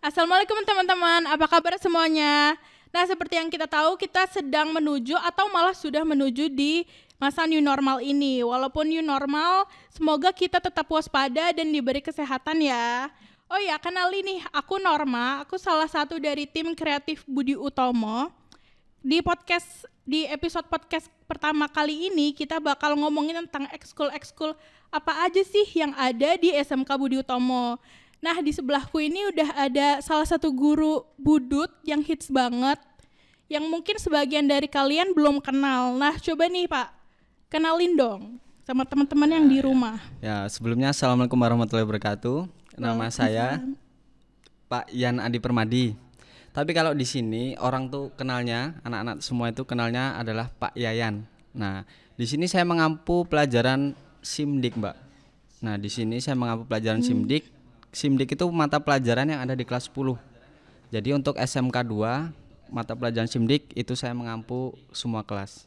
Assalamualaikum teman-teman, apa kabar semuanya? Nah, seperti yang kita tahu, kita sedang menuju atau malah sudah menuju di masa new normal ini. Walaupun new normal, semoga kita tetap waspada dan diberi kesehatan ya. Oh ya, kenali nih, aku Norma, aku salah satu dari tim kreatif Budi Utomo. Di podcast di episode podcast pertama kali ini kita bakal ngomongin tentang ekskul-ekskul apa aja sih yang ada di SMK Budi Utomo. Nah, di sebelahku ini udah ada salah satu guru budut yang hits banget yang mungkin sebagian dari kalian belum kenal. Nah, coba nih, Pak. Kenalin dong sama teman-teman yang di rumah. Ya, sebelumnya Assalamualaikum warahmatullahi wabarakatuh. Nama saya Pak Yan Adi Permadi. Tapi kalau di sini orang tuh kenalnya, anak-anak semua itu kenalnya adalah Pak Yayan. Nah, di sini saya mengampu pelajaran Simdik, Mbak. Nah, di sini saya mengampu pelajaran Simdik. Simdik itu mata pelajaran yang ada di kelas 10. Jadi untuk SMK 2, mata pelajaran Simdik itu saya mengampu semua kelas.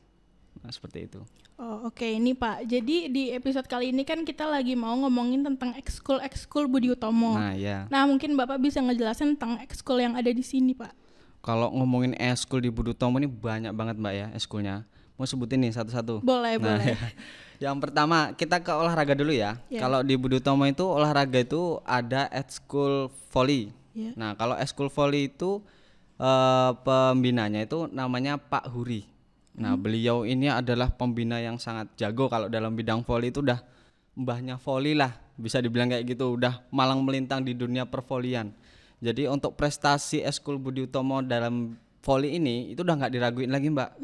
Nah, seperti itu. Oh, oke ini Pak. Jadi di episode kali ini kan kita lagi mau ngomongin tentang ekskul ekskul Budi Utomo. Nah, ya. Nah, mungkin Bapak bisa ngejelasin tentang ekskul yang ada di sini, Pak. Kalau ngomongin eskul di Budutomo ini banyak banget mbak ya eskulnya. Mau sebutin nih satu-satu. Boleh, Nah, boleh. ya. Yang pertama kita ke olahraga dulu ya. Ya. Kalau di Budutomo itu olahraga itu ada ekskul volley. Ya. Nah kalau ekskul volley itu eh, pembinanya itu namanya Pak Huri. Nah beliau ini adalah pembina yang sangat jago kalau dalam bidang volley itu udah mbahnya volley lah bisa dibilang kayak gitu udah malang melintang di dunia pervolian. Jadi untuk prestasi ekskul Budi Utomo dalam volley ini itu udah nggak diraguin lagi mbak.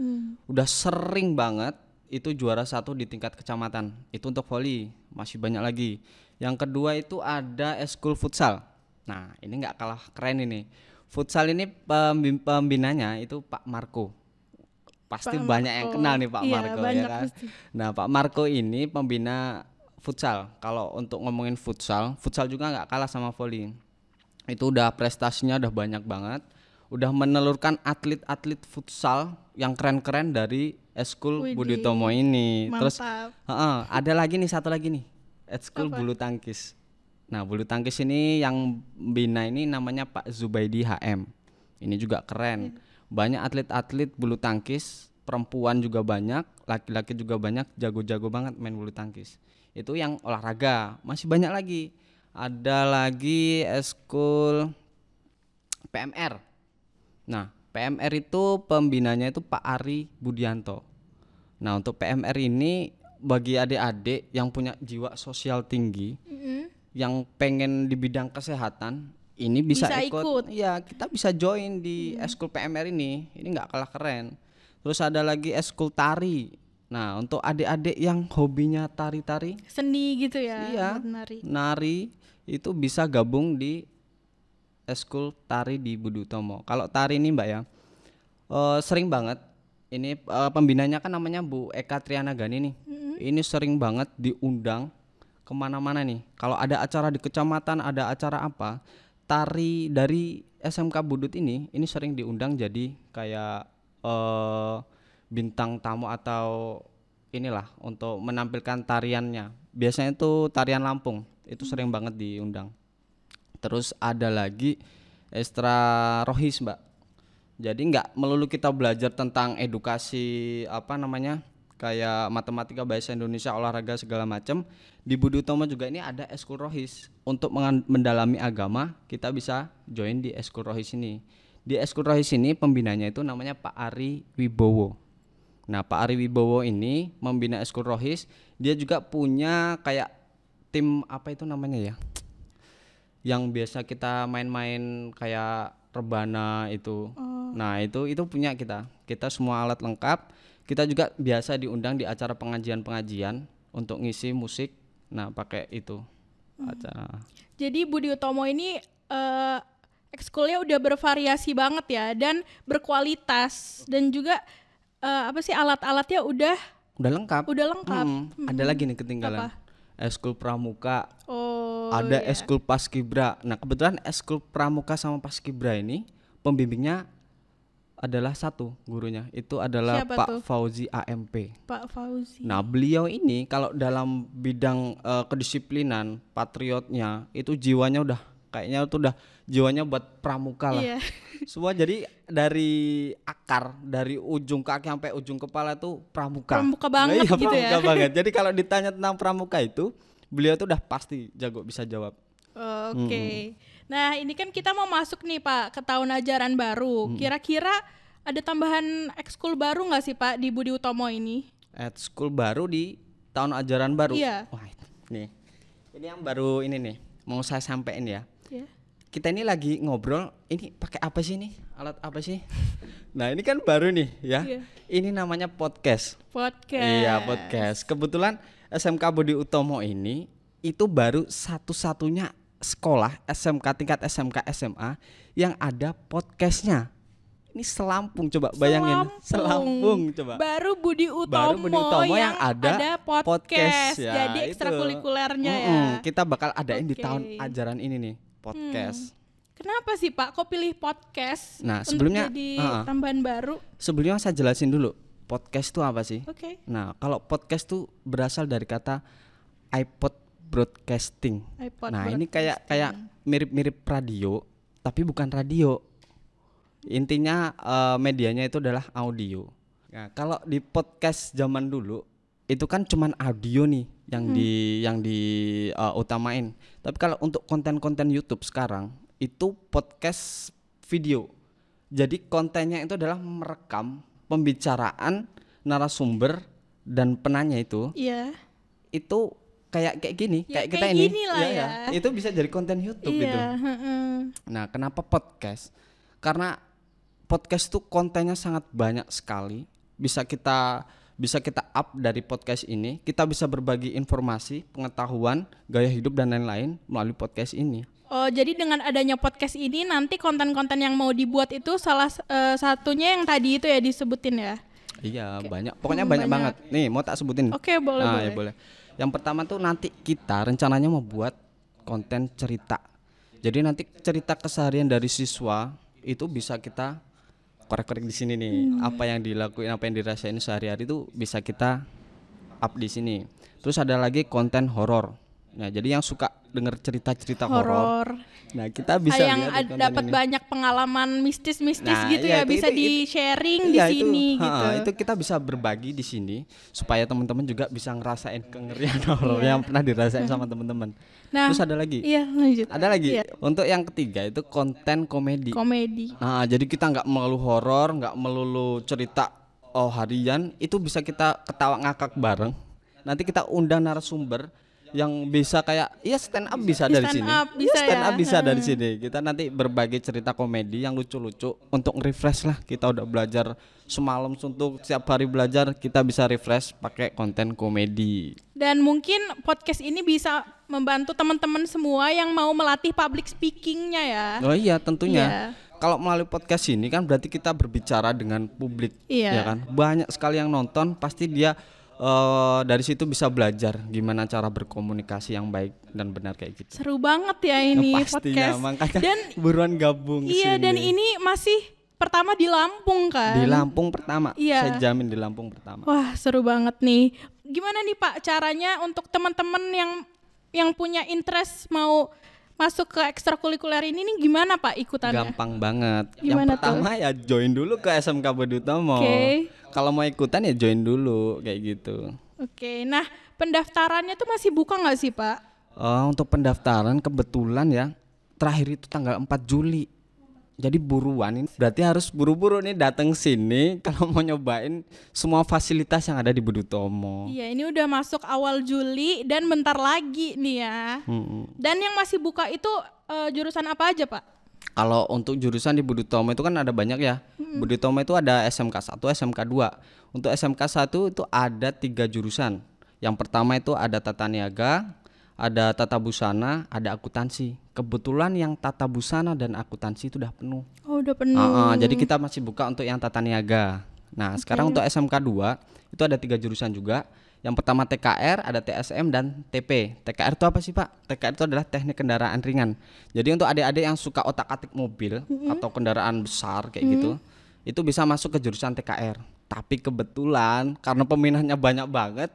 Udah sering banget itu juara satu di tingkat kecamatan. Itu untuk volley masih banyak lagi. Yang kedua itu ada ekskul futsal. Nah ini nggak kalah keren ini. Futsal ini pembim- pembinanya itu Pak Marco. Pasti Pak banyak yang Marco. kenal nih Pak Iya, Marco ya kan. pasti. Nah Pak Marco ini pembina futsal. Kalau untuk ngomongin futsal, futsal juga nggak kalah sama volley. Itu udah prestasinya udah banyak banget. Udah menelurkan atlet-atlet futsal yang keren-keren dari eskul Budi Utomo ini. Terus Mantap. Heeh, ada lagi nih satu lagi nih. Eskul bulu tangkis. Nah, bulu tangkis ini yang bina ini namanya Pak Zubaidi HM. Ini juga keren. Banyak atlet-atlet bulu tangkis, perempuan juga banyak, laki-laki juga banyak, jago-jago banget main bulu tangkis. Itu yang olahraga. Masih banyak lagi. Ada lagi eskul PMR. Nah, PMR itu pembinanya itu Pak Ari Budianto. Nah, untuk PMR ini bagi adik-adik yang punya jiwa sosial tinggi, yang pengen di bidang kesehatan, ini bisa, Bisa ikut. ikut. Iya, kita bisa join di eskul PMR ini. Ini nggak kalah keren. Terus ada lagi eskul tari. Nah, untuk adik-adik yang hobinya tari-tari, Seni gitu ya. Iya. nari. nari itu bisa gabung di eskul tari di Budi Utomo. Kalau tari ini Mbak ya, eh, sering banget. Ini eh, pembinanya kan namanya Bu Eka Triana Gani nih. Ini sering banget diundang ke mana-mana nih. Kalau ada acara di kecamatan, ada acara apa, tari dari SMK Budut ini, ini sering diundang jadi kayak eh, bintang tamu atau inilah untuk menampilkan tariannya. Biasanya itu tarian Lampung, itu sering banget diundang. Terus ada lagi ekstra rohis mbak. Jadi nggak melulu kita belajar tentang edukasi apa namanya kayak matematika bahasa Indonesia olahraga segala macam. Di Budi Utomo juga ini ada eskul rohis untuk mendalami agama kita bisa join di eskul rohis ini. Di eskul rohis ini pembinanya itu namanya Pak Ari Wibowo. Nah, Pak Ari Wibowo ini membina eskul rohis, dia juga punya kayak tim apa itu namanya ya? Yang biasa kita main-main kayak rebana itu. Nah, itu itu punya kita. Kita semua alat lengkap. Kita juga biasa diundang di acara pengajian-pengajian untuk ngisi musik. Nah, pakai itu. Acara. Jadi Budi Utomo ini eh, ekskulnya udah bervariasi banget ya dan berkualitas dan juga eh, apa sih alat-alatnya udah Udah lengkap. udah lengkap. Mm, Ada lagi nih ketinggalan. Eskul pramuka, Oh. Ada iya. eskul paskibra. Nah, kebetulan eskul pramuka sama paskibra ini pembimbingnya adalah satu gurunya. Itu adalah Siapa Pak tuh? Fauzi AMP. Pak Fauzi. Nah, beliau ini kalau dalam bidang eh, kedisiplinan, patriotnya itu jiwanya udah kayaknya tuh udah jiwanya buat pramuka lah. Iya. Semua jadi dari akar, dari ujung kaki sampai ujung kepala tuh pramuka. Pramuka banget iya, gitu ya. pramuka banget. Jadi kalau ditanya tentang pramuka itu, beliau tuh udah pasti jago bisa jawab. Oke. Nah, ini kan kita mau masuk nih, Pak, ke tahun ajaran baru. Kira-kira ada tambahan ekskul baru nggak sih, Pak, di Budi Utomo ini? At school baru di tahun ajaran baru. Iya. Wah, nih. Ini yang baru ini nih, mau saya sampein ya. Ya. kita ini lagi ngobrol ini pakai apa sih nih alat apa sih nah ini kan baru nih ya Iya. ini namanya podcast Podcast. iya podcast kebetulan SMK Budi Utomo ini itu baru satu-satunya sekolah SMK tingkat SMK SMA yang ada podcastnya ini selampung coba bayangin selampung coba Baru Budi Utomo, Baru Budi Utomo yang ada podcast. podcast, ya, Jadi ekstrakurikulernya ya. Mm-mm, kita bakal adain di Oke. tahun ajaran ini nih podcast Kenapa sih Pak kok pilih podcast? Nah, untuk sebelumnya- jadi uh-uh. tambahan baru. Sebelumnya saya jelasin dulu podcast itu apa sih? Oke. Nah, kalau podcast tuh berasal dari kata iPod broadcasting. iPod nah, ini kayak kayak mirip-mirip radio, tapi bukan radio. Intinya eh, medianya itu adalah audio. Nah, kalau di podcast zaman dulu itu kan cuman audio nih yang di yang di eh, utamain. Tapi kalau untuk konten-konten YouTube sekarang itu podcast video. Jadi kontennya itu adalah merekam pembicaraan narasumber dan penanya itu Iya. itu kayak kayak gini, Ya, kayak kita kayak ini. gini lah Iya, ya. Itu bisa jadi konten YouTube Iya. itu. heeh. Nah, kenapa podcast? Karena podcast tuh kontennya sangat banyak sekali. Bisa kita bisa kita up dari podcast ini. Kita bisa berbagi informasi, pengetahuan, gaya hidup dan lain-lain melalui podcast ini. Oh, jadi dengan adanya podcast ini nanti konten-konten yang mau dibuat itu salah eh, satunya yang tadi itu ya disebutin ya. Iya, banyak. Pokoknya Hmm, banyak, banyak. banget. Nih, mau tak sebutin? Oke, boleh nah, boleh. ya boleh. Yang pertama tuh nanti kita rencananya mau buat konten cerita. Jadi nanti cerita keseharian dari siswa itu bisa kita korek-korek di sini nih. Hmm. Apa yang dilakuin, apa yang dirasain sehari-hari itu bisa kita up di sini. Terus ada lagi konten horor. Nah, jadi yang suka denger cerita-cerita horor. Nah, kita bisa yang di dapat banyak pengalaman mistis-mistis Nah, gitu iya, ya itu- bisa itu- di itu- sharing di Iya, itu, sini ha, gitu. Itu kita bisa berbagi di sini supaya teman-teman juga bisa ngerasain kengerian horor yang pernah dirasain sama teman-teman. Iya. Nah, Terus ada lagi. Iya, lanjut. Ada lagi. Iya. Untuk yang ketiga itu konten komedi. Komedi. Nah, jadi kita nggak melulu horor, nggak melulu cerita oh harian, itu bisa kita ketawa ngakak bareng. Nanti kita undang narasumber yang bisa kayak ya stand up bisa Di dari stand sini. up Iya, bisa stand ya. up bisa dari sini. Kita nanti berbagi cerita komedi yang lucu-lucu untuk refresh lah. Kita udah belajar semalam untuk setiap hari belajar kita bisa refresh pakai konten komedi. Dan mungkin podcast ini bisa membantu teman-teman semua yang mau melatih public speakingnya ya. Oh iya, tentunya. Iya. Kalau melalui podcast ini kan berarti kita berbicara dengan publik, Iya. ya kan? Banyak sekali yang nonton, pasti dia eh, dari situ bisa belajar gimana cara berkomunikasi yang baik dan benar kayak gitu. Seru banget ya ini Pastinya, podcast. makanya Dan buruan gabung iya sini. dan ini masih pertama di Lampung kan. di Lampung pertama. Iya. Saya jamin di Lampung pertama. Wah, seru banget nih. Gimana nih Pak caranya untuk teman-teman yang yang punya interest mau masuk ke ekstrakurikuler ini nih gimana Pak ikutannya? Gampang banget. Gimana yang pertama ya join dulu ke SMK Budi Utomo. Oke. Kalau mau ikutan ya join dulu kayak gitu. Oke, nah pendaftarannya tuh masih buka nggak sih Pak? Oh, untuk pendaftaran kebetulan ya terakhir itu tanggal 4 Juli. Jadi buruan ini berarti harus buru-buru nih datang sini kalau mau nyobain semua fasilitas yang ada di Budi Utomo. Iya, ini udah masuk awal Juli dan bentar lagi nih ya. Mm-mm. Dan yang masih buka itu eh, jurusan apa aja Pak? Kalau untuk jurusan di Budi Utomo itu kan ada banyak ya. Budi Utomo itu ada SMK 1, SMK 2. Untuk SMK 1 itu ada tiga jurusan. Yang pertama itu ada tata niaga, ada tata busana, ada akuntansi. Kebetulan yang tata busana dan akuntansi itu udah penuh. Oh, udah penuh. Ah, ah, jadi kita masih buka untuk yang tata niaga. Nah, sekarang untuk SMK 2 itu ada tiga jurusan juga. Yang pertama TKR, ada TSM dan TP. TKR itu apa sih Pak? TKR itu adalah teknik kendaraan ringan. Jadi untuk adik-adik yang suka otak-atik mobil atau kendaraan besar kayak gitu, itu bisa masuk ke jurusan TKR. Tapi kebetulan karena peminatnya banyak banget,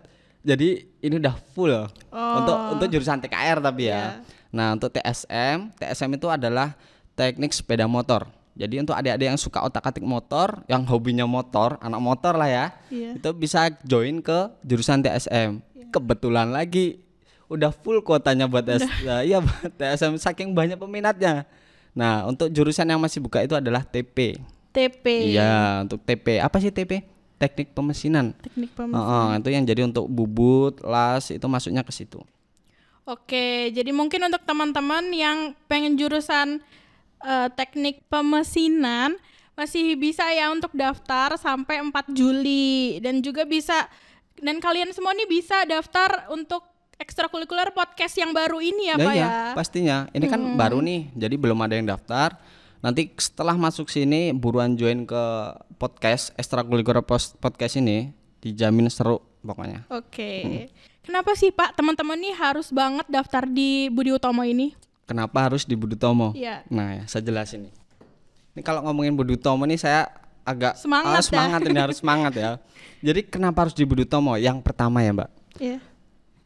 jadi ini udah full untuk untuk jurusan TKR tapi ya. Nah, untuk TSM, TSM itu adalah teknik sepeda motor. Jadi untuk adik-adik yang suka otak-atik motor, yang hobinya motor, anak motor lah ya, Iya. itu bisa join ke jurusan TSM. Kebetulan lagi udah full kuotanya buat TS, nah, iya buat TSM saking banyak peminatnya. Nah, untuk jurusan yang masih buka itu adalah TP. TP. Iya, untuk TP. Apa sih TP? Teknik pemesinan. Teknik pemesin. Heeh, itu yang jadi untuk bubut, las itu masuknya ke situ. Oke, jadi mungkin untuk teman-teman yang pengen jurusan eh, teknik pemesinan masih bisa ya untuk daftar sampai 4 Juli dan juga bisa dan kalian semua nih bisa daftar untuk ekstrakurikuler podcast yang baru ini ya, Lah Pak iya, ya. pastinya. Ini kan baru nih, jadi belum ada yang daftar. Nanti setelah masuk sini buruan join ke podcast ekstrakurikuler podcast ini dijamin seru pokoknya. Oke. Kenapa sih Pak teman-teman nih harus banget daftar di Budi Utomo ini? Kenapa harus di Budi Tomo? Iya. Nah, ya, saya jelasin nih. Ini kalau ngomongin Budi Tomo nih saya agak Semangat ya. semangat ini harus semangat ya. Jadi kenapa harus di Budi Tomo? Yang pertama ya, Mbak. Iya.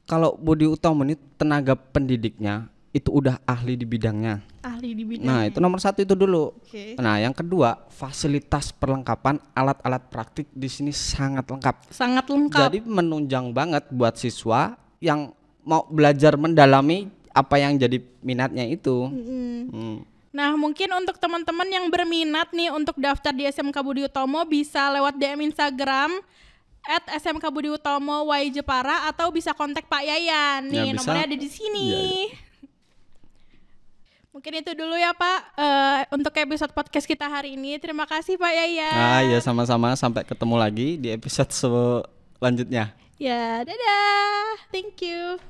Kalau Budi Utomo ini tenaga pendidiknya itu udah ahli di bidangnya. Ahli di bidang. Nah, itu nomor satu itu dulu. Oke. Nah, yang kedua, fasilitas perlengkapan alat-alat praktik di sini sangat lengkap. Sangat lengkap. Jadi menunjang banget buat siswa yang mau belajar mendalami apa yang jadi minatnya itu. Mm. Hmm. Nah, mungkin untuk teman-teman yang berminat nih untuk daftar di SMK Budi Utomo bisa lewat DM Instagram at SMK Budi Utomo Y Jepara atau bisa kontak Pak Yayan Ya, nih bisa. nomornya ada di sini. Iya, Mungkin itu dulu ya Pak eh, untuk episode podcast kita hari ini. Terima kasih Pak Yayan. Nah, ya sama-sama sampai ketemu lagi di episode selanjutnya. Ya, dadah. Thank you.